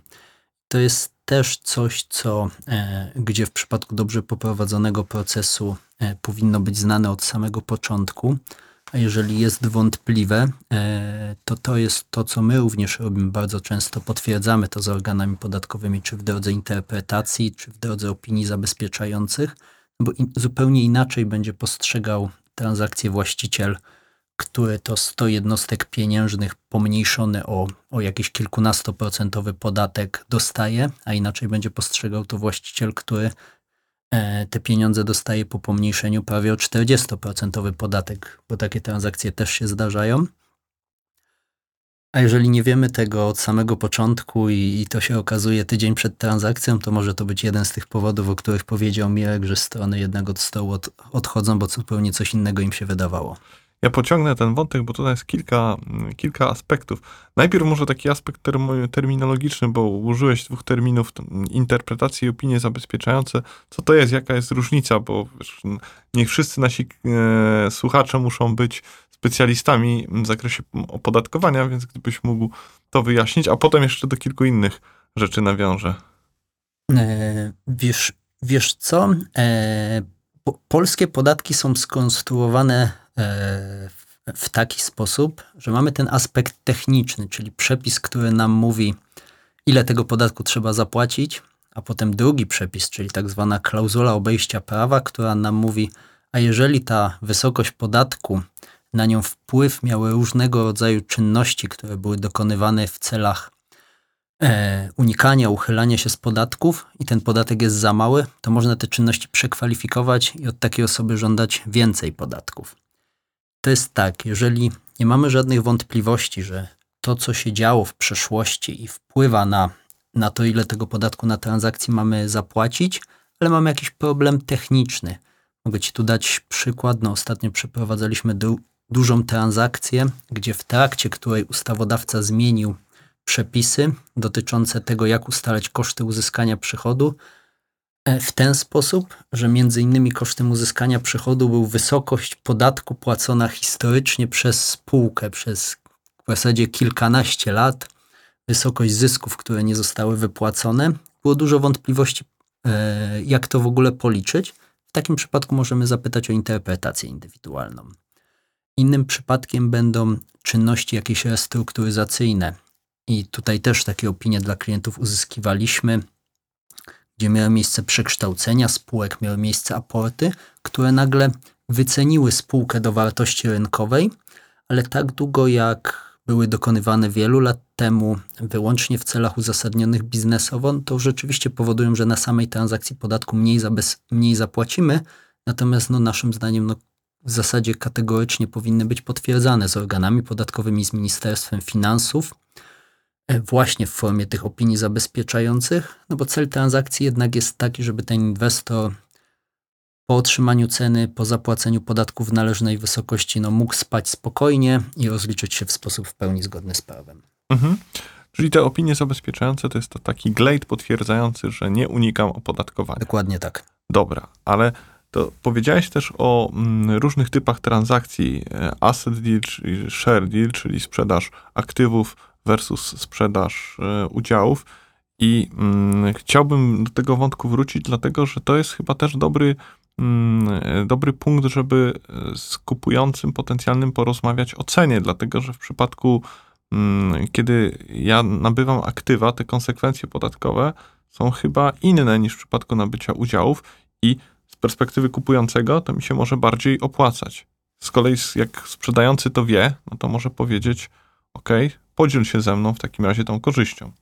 To jest też coś, co e, gdzie w przypadku dobrze poprowadzonego procesu e, powinno być znane od samego początku, a jeżeli jest wątpliwe, e, to to jest to, co my również robimy bardzo często. Potwierdzamy to z organami podatkowymi, czy w drodze interpretacji, czy w drodze opinii zabezpieczających, bo zupełnie inaczej będzie postrzegał transakcję właściciel, który to 100 jednostek pieniężnych pomniejszony o, o jakiś kilkunastoprocentowy podatek dostaje, a inaczej będzie postrzegał to właściciel, który te pieniądze dostaje po pomniejszeniu prawie o 40% podatek, bo takie transakcje też się zdarzają. A jeżeli nie wiemy tego od samego początku i, i, to się okazuje tydzień przed transakcją, to może to być jeden z tych powodów, o których powiedział Mirek, że strony jednak od stołu od, odchodzą, bo zupełnie coś innego im się wydawało. Ja pociągnę ten wątek, bo tutaj jest kilka, kilka aspektów. Najpierw może taki aspekt term- terminologiczny, bo użyłeś dwóch terminów, interpretacji i opinie zabezpieczające. Co to jest, jaka jest różnica, bo wiesz, nie wszyscy nasi e, słuchacze muszą być specjalistami w zakresie opodatkowania, więc gdybyś mógł to wyjaśnić, a potem jeszcze do kilku innych rzeczy nawiążę. E, wiesz, wiesz co? E, po, polskie podatki są skonstruowane w, w taki sposób, że mamy ten aspekt techniczny, czyli przepis, który nam mówi, ile tego podatku trzeba zapłacić, a potem drugi przepis, czyli tak zwana klauzula obejścia prawa, która nam mówi, a jeżeli ta wysokość podatku, na nią wpływ miały różnego rodzaju czynności, które były dokonywane w celach e, unikania, uchylania się z podatków i ten podatek jest za mały, to można te czynności przekwalifikować i od takiej osoby żądać więcej podatków. To jest tak, jeżeli nie mamy żadnych wątpliwości, że to, co się działo w przeszłości i wpływa na, na to, ile tego podatku na transakcji mamy zapłacić, ale mamy jakiś problem techniczny. Mogę Ci tu dać przykład. No, ostatnio przeprowadzaliśmy du dużą transakcję, gdzie w trakcie której ustawodawca zmienił przepisy dotyczące tego, jak ustalać koszty uzyskania przychodu, w ten sposób, że innymi kosztem uzyskania przychodu był wysokość podatku płacona historycznie przez spółkę przez w zasadzie kilkanaście lat, wysokość zysków, które nie zostały wypłacone. Było dużo wątpliwości, e, jak to w ogóle policzyć. W takim przypadku możemy zapytać o interpretację indywidualną. Innym przypadkiem będą czynności jakieś restrukturyzacyjne. I tutaj też takie opinie dla klientów uzyskiwaliśmy, gdzie miały miejsce przekształcenia spółek, miały miejsce aporty, które nagle wyceniły spółkę do wartości rynkowej, ale tak długo jak były dokonywane wielu lat temu, wyłącznie w celach uzasadnionych biznesowo, to rzeczywiście powodują, że na samej transakcji podatku mniej, zabez, mniej zapłacimy, natomiast no, naszym zdaniem no, w zasadzie kategorycznie powinny być potwierdzane z organami podatkowymi, z Ministerstwem Finansów, właśnie w formie tych opinii zabezpieczających, no bo cel transakcji jednak jest taki, żeby ten inwestor po otrzymaniu ceny, po zapłaceniu podatków w należnej wysokości, no mógł spać spokojnie i rozliczyć się w sposób w pełni zgodny z prawem. Mhm. Czyli te opinie zabezpieczające to jest to taki glejt potwierdzający, że nie unikam opodatkowania. Dokładnie tak. Dobra, ale to powiedziałeś też o mm, różnych typach transakcji e, asset deal, czyli share deal, czyli sprzedaż aktywów versus sprzedaż e, udziałów. I mm, chciałbym do tego wątku wrócić, dlatego że to jest chyba też dobry, mm, e, dobry punkt, żeby e, z kupującym potencjalnym porozmawiać o cenie, dlatego że w przypadku, mm, kiedy ja nabywam aktywa, te konsekwencje podatkowe są chyba inne niż w przypadku nabycia udziałów i z perspektywy kupującego to mi się może bardziej opłacać. Z kolei jak sprzedający to wie, no to może powiedzieć, ok, podziel się ze mną w takim razie tą korzyścią.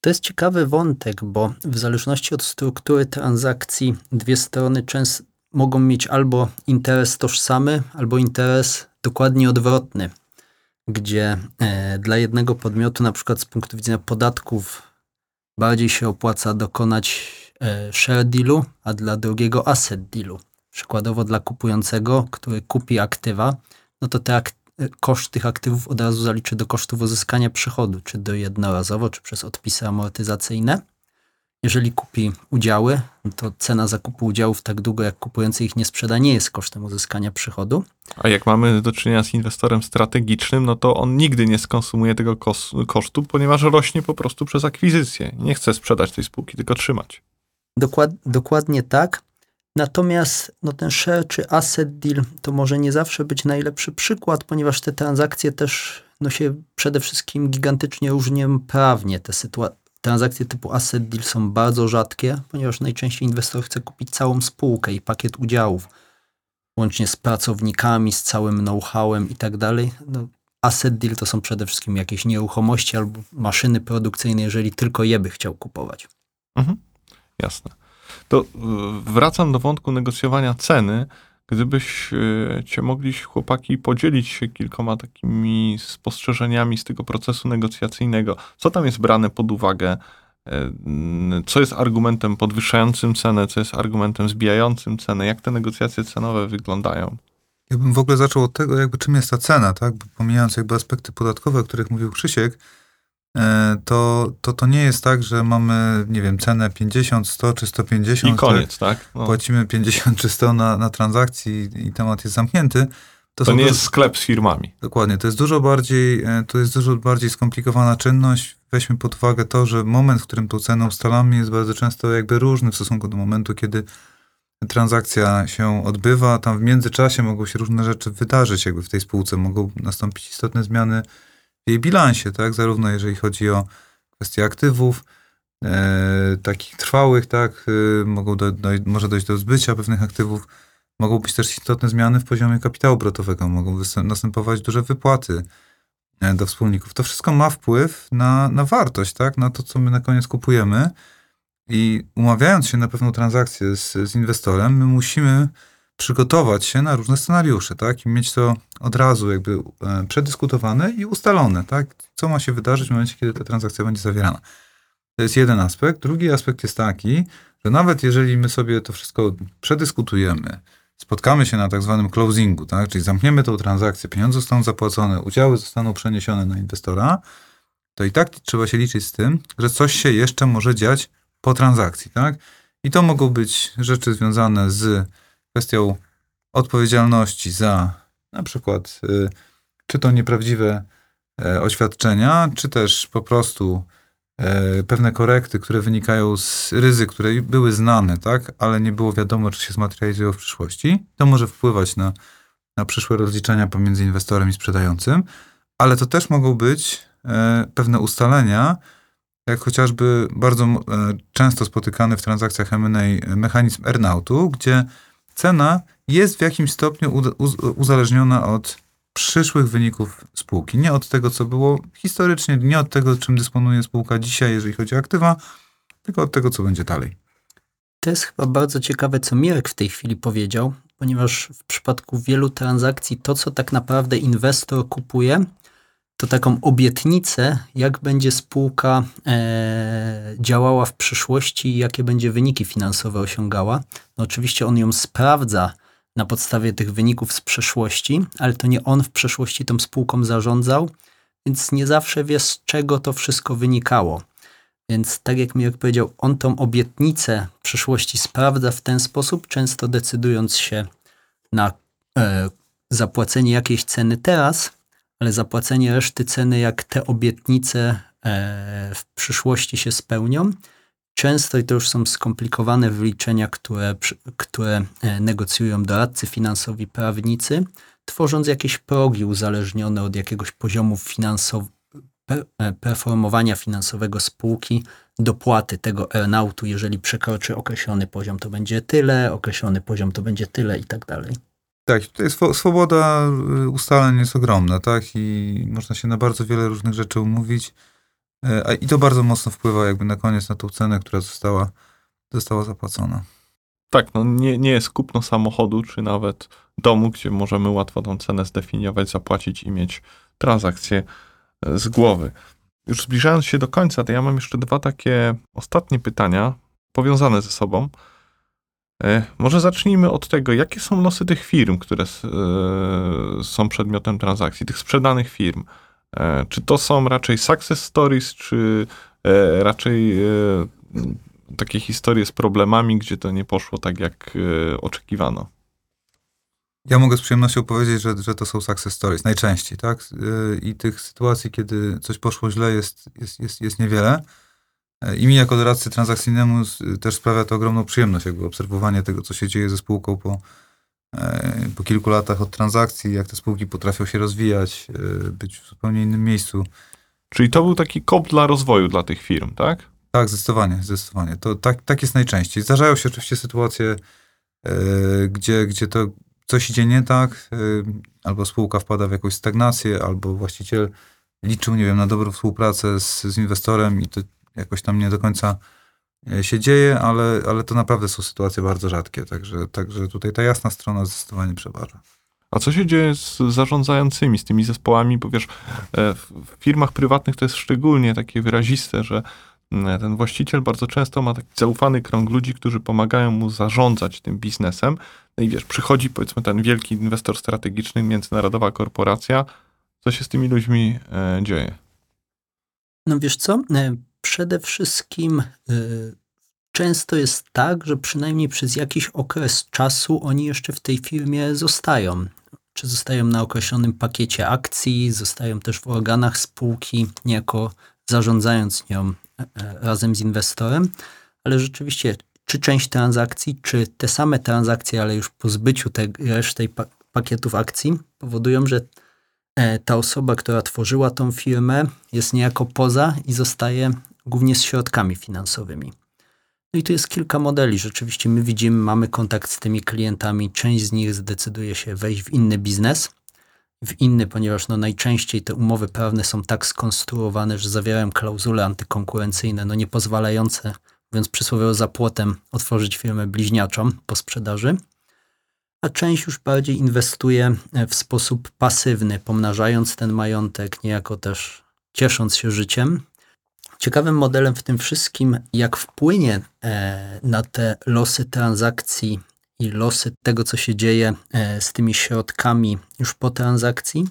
To jest ciekawy wątek, bo w zależności od struktury transakcji dwie strony często mogą mieć albo interes tożsamy, albo interes dokładnie odwrotny, gdzie e, dla jednego podmiotu, na przykład z punktu widzenia podatków, bardziej się opłaca dokonać e, share dealu, a dla drugiego asset dealu. Przykładowo dla kupującego, który kupi aktywa, no to te ak koszt tych aktywów od razu zaliczy do kosztów uzyskania przychodu, czy do jednorazowo, czy przez odpisy amortyzacyjne. Jeżeli kupi udziały, to cena zakupu udziałów tak długo jak kupujący ich nie sprzeda, nie jest kosztem uzyskania przychodu. A jak mamy do czynienia z inwestorem strategicznym, no to on nigdy nie skonsumuje tego kosztu, ponieważ rośnie po prostu przez akwizycję. Nie chce sprzedać tej spółki, tylko trzymać. Dokład, dokładnie tak. Natomiast no, ten share czy asset deal to może nie zawsze być najlepszy przykład, ponieważ te transakcje też no, się przede wszystkim gigantycznie różnią prawnie. Te transakcje typu asset deal są bardzo rzadkie, ponieważ najczęściej inwestor chce kupić całą spółkę i pakiet udziałów, łącznie z pracownikami, z całym know-howem i tak dalej. No, asset deal to są przede wszystkim jakieś nieruchomości albo maszyny produkcyjne, jeżeli tylko je by chciał kupować. Mhm, jasne. To y, wracam do wątku negocjowania ceny. Gdybyś y, mogli chłopaki podzielić się kilkoma takimi spostrzeżeniami z tego procesu negocjacyjnego, co tam jest brane pod uwagę, y, co jest argumentem podwyższającym cenę, co jest argumentem zbijającym cenę, jak te negocjacje cenowe wyglądają? Ja bym w ogóle zaczął od tego, jakby czym jest ta cena, tak? Bo pomijając jakby aspekty podatkowe, o których mówił Krzysiek, to, to to nie jest tak, że mamy, nie wiem, cenę 50, 100 czy 150. I koniec, tak? No. Płacimy 50 czy 100 na, na transakcji i temat jest zamknięty. To, są nie jest sklep z firmami. Dokładnie, to jest dużo bardziej, e, to jest dużo bardziej skomplikowana czynność. Weźmy pod uwagę to, że moment, w którym tą cenę ustalamy jest bardzo często jakby różny w stosunku do momentu, kiedy transakcja się odbywa. Tam w międzyczasie mogą się różne rzeczy wydarzyć jakby w tej spółce. Mogą nastąpić istotne zmiany w jej bilansie, tak? Zarówno jeżeli chodzi o kwestie aktywów, e, takich trwałych, tak? E, mogą do, do, może dojść do zbycia pewnych aktywów. Mogą być też istotne zmiany w poziomie kapitału obrotowego, mogą następować duże wypłaty e, do wspólników. To wszystko ma wpływ na, na wartość, tak? na to, co my na koniec kupujemy. I umawiając się na pewną transakcję z, z inwestorem, my musimy przygotować się na różne scenariusze, tak? I mieć to od razu jakby e, przedyskutowane i ustalone, tak? Co ma się wydarzyć w momencie, kiedy ta transakcja będzie zawierana. To jest jeden aspekt. Drugi aspekt jest taki, że nawet jeżeli my sobie to wszystko przedyskutujemy, spotkamy się na tak zwanym closingu, tak? czyli zamkniemy tą transakcję, pieniądze zostaną zapłacone, udziały zostaną przeniesione na inwestora, to i tak trzeba się liczyć z tym, że coś się jeszcze może dziać po transakcji. Tak? I to mogą być rzeczy związane z kwestią odpowiedzialności za na przykład y, czy to nieprawdziwe e, oświadczenia, czy też po prostu e, pewne korekty, które wynikają z ryzyk, które były znane, tak, ale nie było wiadomo, czy się zmaterializują w przyszłości. To może wpływać na, na przyszłe rozliczenia pomiędzy inwestorem i sprzedającym, ale to też mogą być e, pewne ustalenia, jak chociażby bardzo często spotykany w transakcjach M&A mechanizm earnoutu, gdzie cena jest w jakimś stopniu uzależniona od przyszłych wyników spółki. Nie od tego, co było historycznie, nie od tego, czym dysponuje spółka dzisiaj, jeżeli chodzi o aktywa, tylko od tego, co będzie dalej. To jest chyba bardzo ciekawe, co Mirek w tej chwili powiedział, ponieważ w przypadku wielu transakcji to, co tak naprawdę inwestor kupuje, to taką obietnicę, jak będzie spółka e, działała w przyszłości i jakie będzie wyniki finansowe osiągała. No oczywiście on ją sprawdza na podstawie tych wyników z przeszłości, ale to nie on w przeszłości tą spółką zarządzał, więc nie zawsze wie, z czego to wszystko wynikało. Więc tak jak Mirek powiedział, on tą obietnicę przyszłości sprawdza w ten sposób, często decydując się na e, zapłacenie jakiejś ceny teraz, ale zapłacenie reszty ceny, jak te obietnice e, w przyszłości się spełnią. Często i to już są skomplikowane wyliczenia, które, które e, negocjują doradcy finansowi, prawnicy, tworząc jakieś progi uzależnione od jakiegoś poziomu finansow- e, performowania finansowego spółki, dopłaty tego earnoutu, jeżeli przekroczy określony poziom, to będzie tyle, określony poziom to będzie tyle i tak dalej. Tak, tutaj swo- swoboda y, ustaleń jest ogromna, tak? I można się na bardzo wiele różnych rzeczy umówić. E, a- I to bardzo mocno wpływa jakby na koniec na tą cenę, która została, została zapłacona. Tak, no nie, nie jest kupno samochodu, czy nawet domu, gdzie możemy łatwo tą cenę zdefiniować, zapłacić i mieć transakcję e, z głowy. Już zbliżając się do końca, to ja mam jeszcze dwa takie ostatnie pytania, powiązane ze sobą. E, Może zacznijmy od tego, jakie są losy tych firm, które e, są przedmiotem transakcji, tych sprzedanych firm. E, Czy to są raczej success stories, czy raczej takie historie z problemami, gdzie to nie poszło tak, jak oczekiwano? Ja mogę z przyjemnością powiedzieć, że, że to są success stories, najczęściej, tak? I tych sytuacji, kiedy coś poszło źle, jest, jest, jest, jest niewiele. E, I mi jako doradcy transakcyjnemu s- też sprawia to ogromną przyjemność, jakby obserwowanie tego, co się dzieje ze spółką po, e, po kilku latach od transakcji, jak te spółki potrafią się rozwijać, e, być w zupełnie innym miejscu. Czyli to był taki kop dla rozwoju dla tych firm, tak? Tak, zdecydowanie, zdecydowanie. To tak, tak jest najczęściej. Zdarzają się oczywiście sytuacje, gdzie, gdzie to coś idzie nie tak, albo spółka wpada w jakąś stagnację, albo właściciel liczył, nie wiem, na dobrą współpracę z, z inwestorem i to jakoś tam nie do końca e, się dzieje, ale, ale to naprawdę są sytuacje bardzo rzadkie, także, także tutaj ta jasna strona zdecydowanie przeważa. A co się dzieje z zarządzającymi, z tymi zespołami? Bo wiesz, e, w firmach prywatnych to jest szczególnie takie wyraziste, że mm, ten właściciel bardzo często ma taki zaufany krąg ludzi, którzy pomagają mu zarządzać tym biznesem. No i wiesz, przychodzi powiedzmy ten wielki inwestor strategiczny, międzynarodowa korporacja. Co się z tymi ludźmi e, dzieje? No wiesz co? Przede wszystkim e, często jest tak, że przynajmniej przez jakiś okres czasu oni jeszcze w tej firmie zostają. czy zostają na określonym pakiecie akcji, zostają też w organach spółki, niejako zarządzając nią e, e, razem z inwestorem, ale rzeczywiście czy część transakcji, czy te same transakcje, ale już po zbyciu tej reszty pa pakietów akcji powodują, że e, ta osoba, która tworzyła tą firmę, jest niejako poza i zostaje głównie z środkami finansowymi. No i tu jest kilka modeli. Rzeczywiście my widzimy, mamy kontakt z tymi klientami. Część z nich zdecyduje się wejść w inny biznes, w inny, ponieważ no najczęściej te umowy prawne są tak skonstruowane, że zawierają klauzule antykonkurencyjne, no nie pozwalające, mówiąc przysłowiowo za płotem, otworzyć firmę bliźniaczą po sprzedaży. A część już bardziej inwestuje w sposób pasywny, pomnażając ten majątek, niejako też ciesząc się życiem, Ciekawym modelem w tym wszystkim, jak wpłynie e, na te losy transakcji i losy tego, co się dzieje e, z tymi środkami już po transakcji,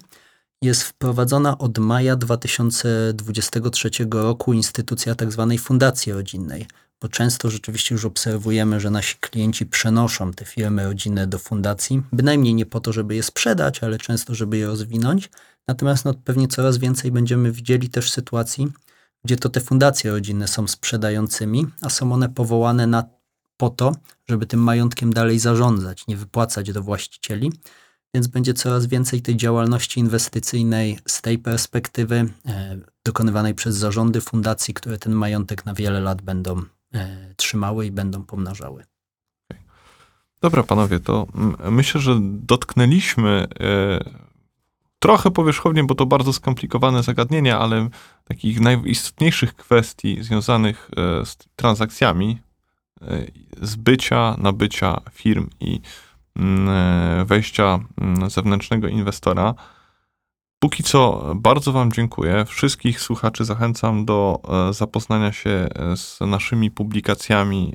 jest wprowadzona od maja 2023 roku instytucja tzw. Tak fundacji rodzinnej, bo często rzeczywiście już obserwujemy, że nasi klienci przenoszą te firmy rodzinne do fundacji, bynajmniej nie po to, żeby je sprzedać, ale często, żeby je rozwinąć. Natomiast no, pewnie coraz więcej będziemy widzieli też sytuacji, gdzie to te fundacje rodzinne są sprzedającymi, a są one powołane na, po to, żeby tym majątkiem dalej zarządzać, nie wypłacać do właścicieli. Więc będzie coraz więcej tej działalności inwestycyjnej z tej perspektywy e, dokonywanej przez zarządy fundacji, które ten majątek na wiele lat będą e, trzymały i będą pomnażały. Dobra, panowie, to myślę, że dotknęliśmy e, trochę powierzchownie, bo to bardzo skomplikowane zagadnienia, ale takich najistotniejszych kwestii związanych e, z transakcjami e, zbycia, nabycia firm i mm, e, wejścia mm, zewnętrznego inwestora. Póki co bardzo Wam dziękuję. Wszystkich słuchaczy zachęcam do zapoznania się z naszymi publikacjami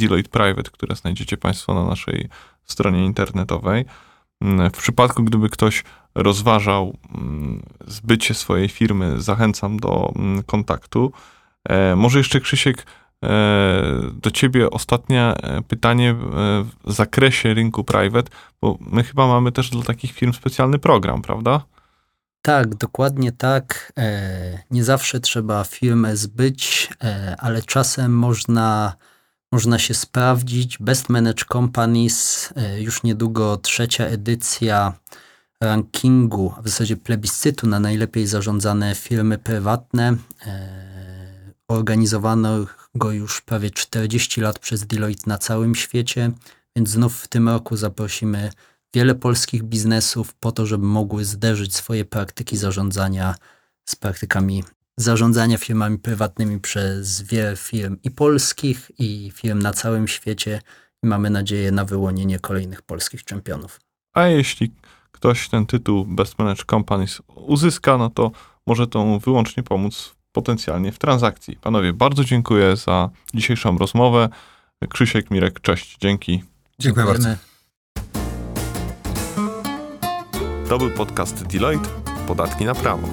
Deloitte Private, które znajdziecie Państwo na naszej stronie internetowej. Mm, w przypadku, gdyby ktoś rozważał mm, zbycie swojej firmy, zachęcam do mm, kontaktu. E, może jeszcze Krzysiek, e, do ciebie ostatnie e, pytanie w zakresie rynku private, bo my chyba mamy też dla takich firm specjalny program, prawda? Tak, dokładnie tak. Nie zawsze trzeba firmę zbyć, ale czasem można można się sprawdzić. Best Managed Companies, już niedługo trzecia edycja rankingu, w zasadzie plebiscytu na najlepiej zarządzane firmy prywatne. E, organizowano go już prawie 40 lat przez Deloitte na całym świecie, więc znów w tym roku zaprosimy wiele polskich biznesów po to, żeby mogły zderzyć swoje praktyki zarządzania z praktykami zarządzania firmami prywatnymi przez wiele firm i polskich, i firm na całym świecie. Mamy nadzieję na wyłonienie kolejnych polskich czempionów. A jeśli ktoś ten tytuł Best Managed Companies uzyska, no to może to wyłącznie pomóc potencjalnie w transakcji. Panowie, bardzo dziękuję za dzisiejszą rozmowę. Krzysiek, Mirek, cześć, dzięki. Dziękuję bardzo. To był podcast Deloitte, podatki na prawo.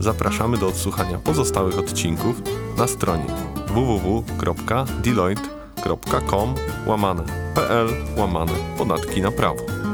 Zapraszamy do odsłuchania pozostałych odcinków na stronie www.deloitte.com łamane pl łamane podatki na prawo.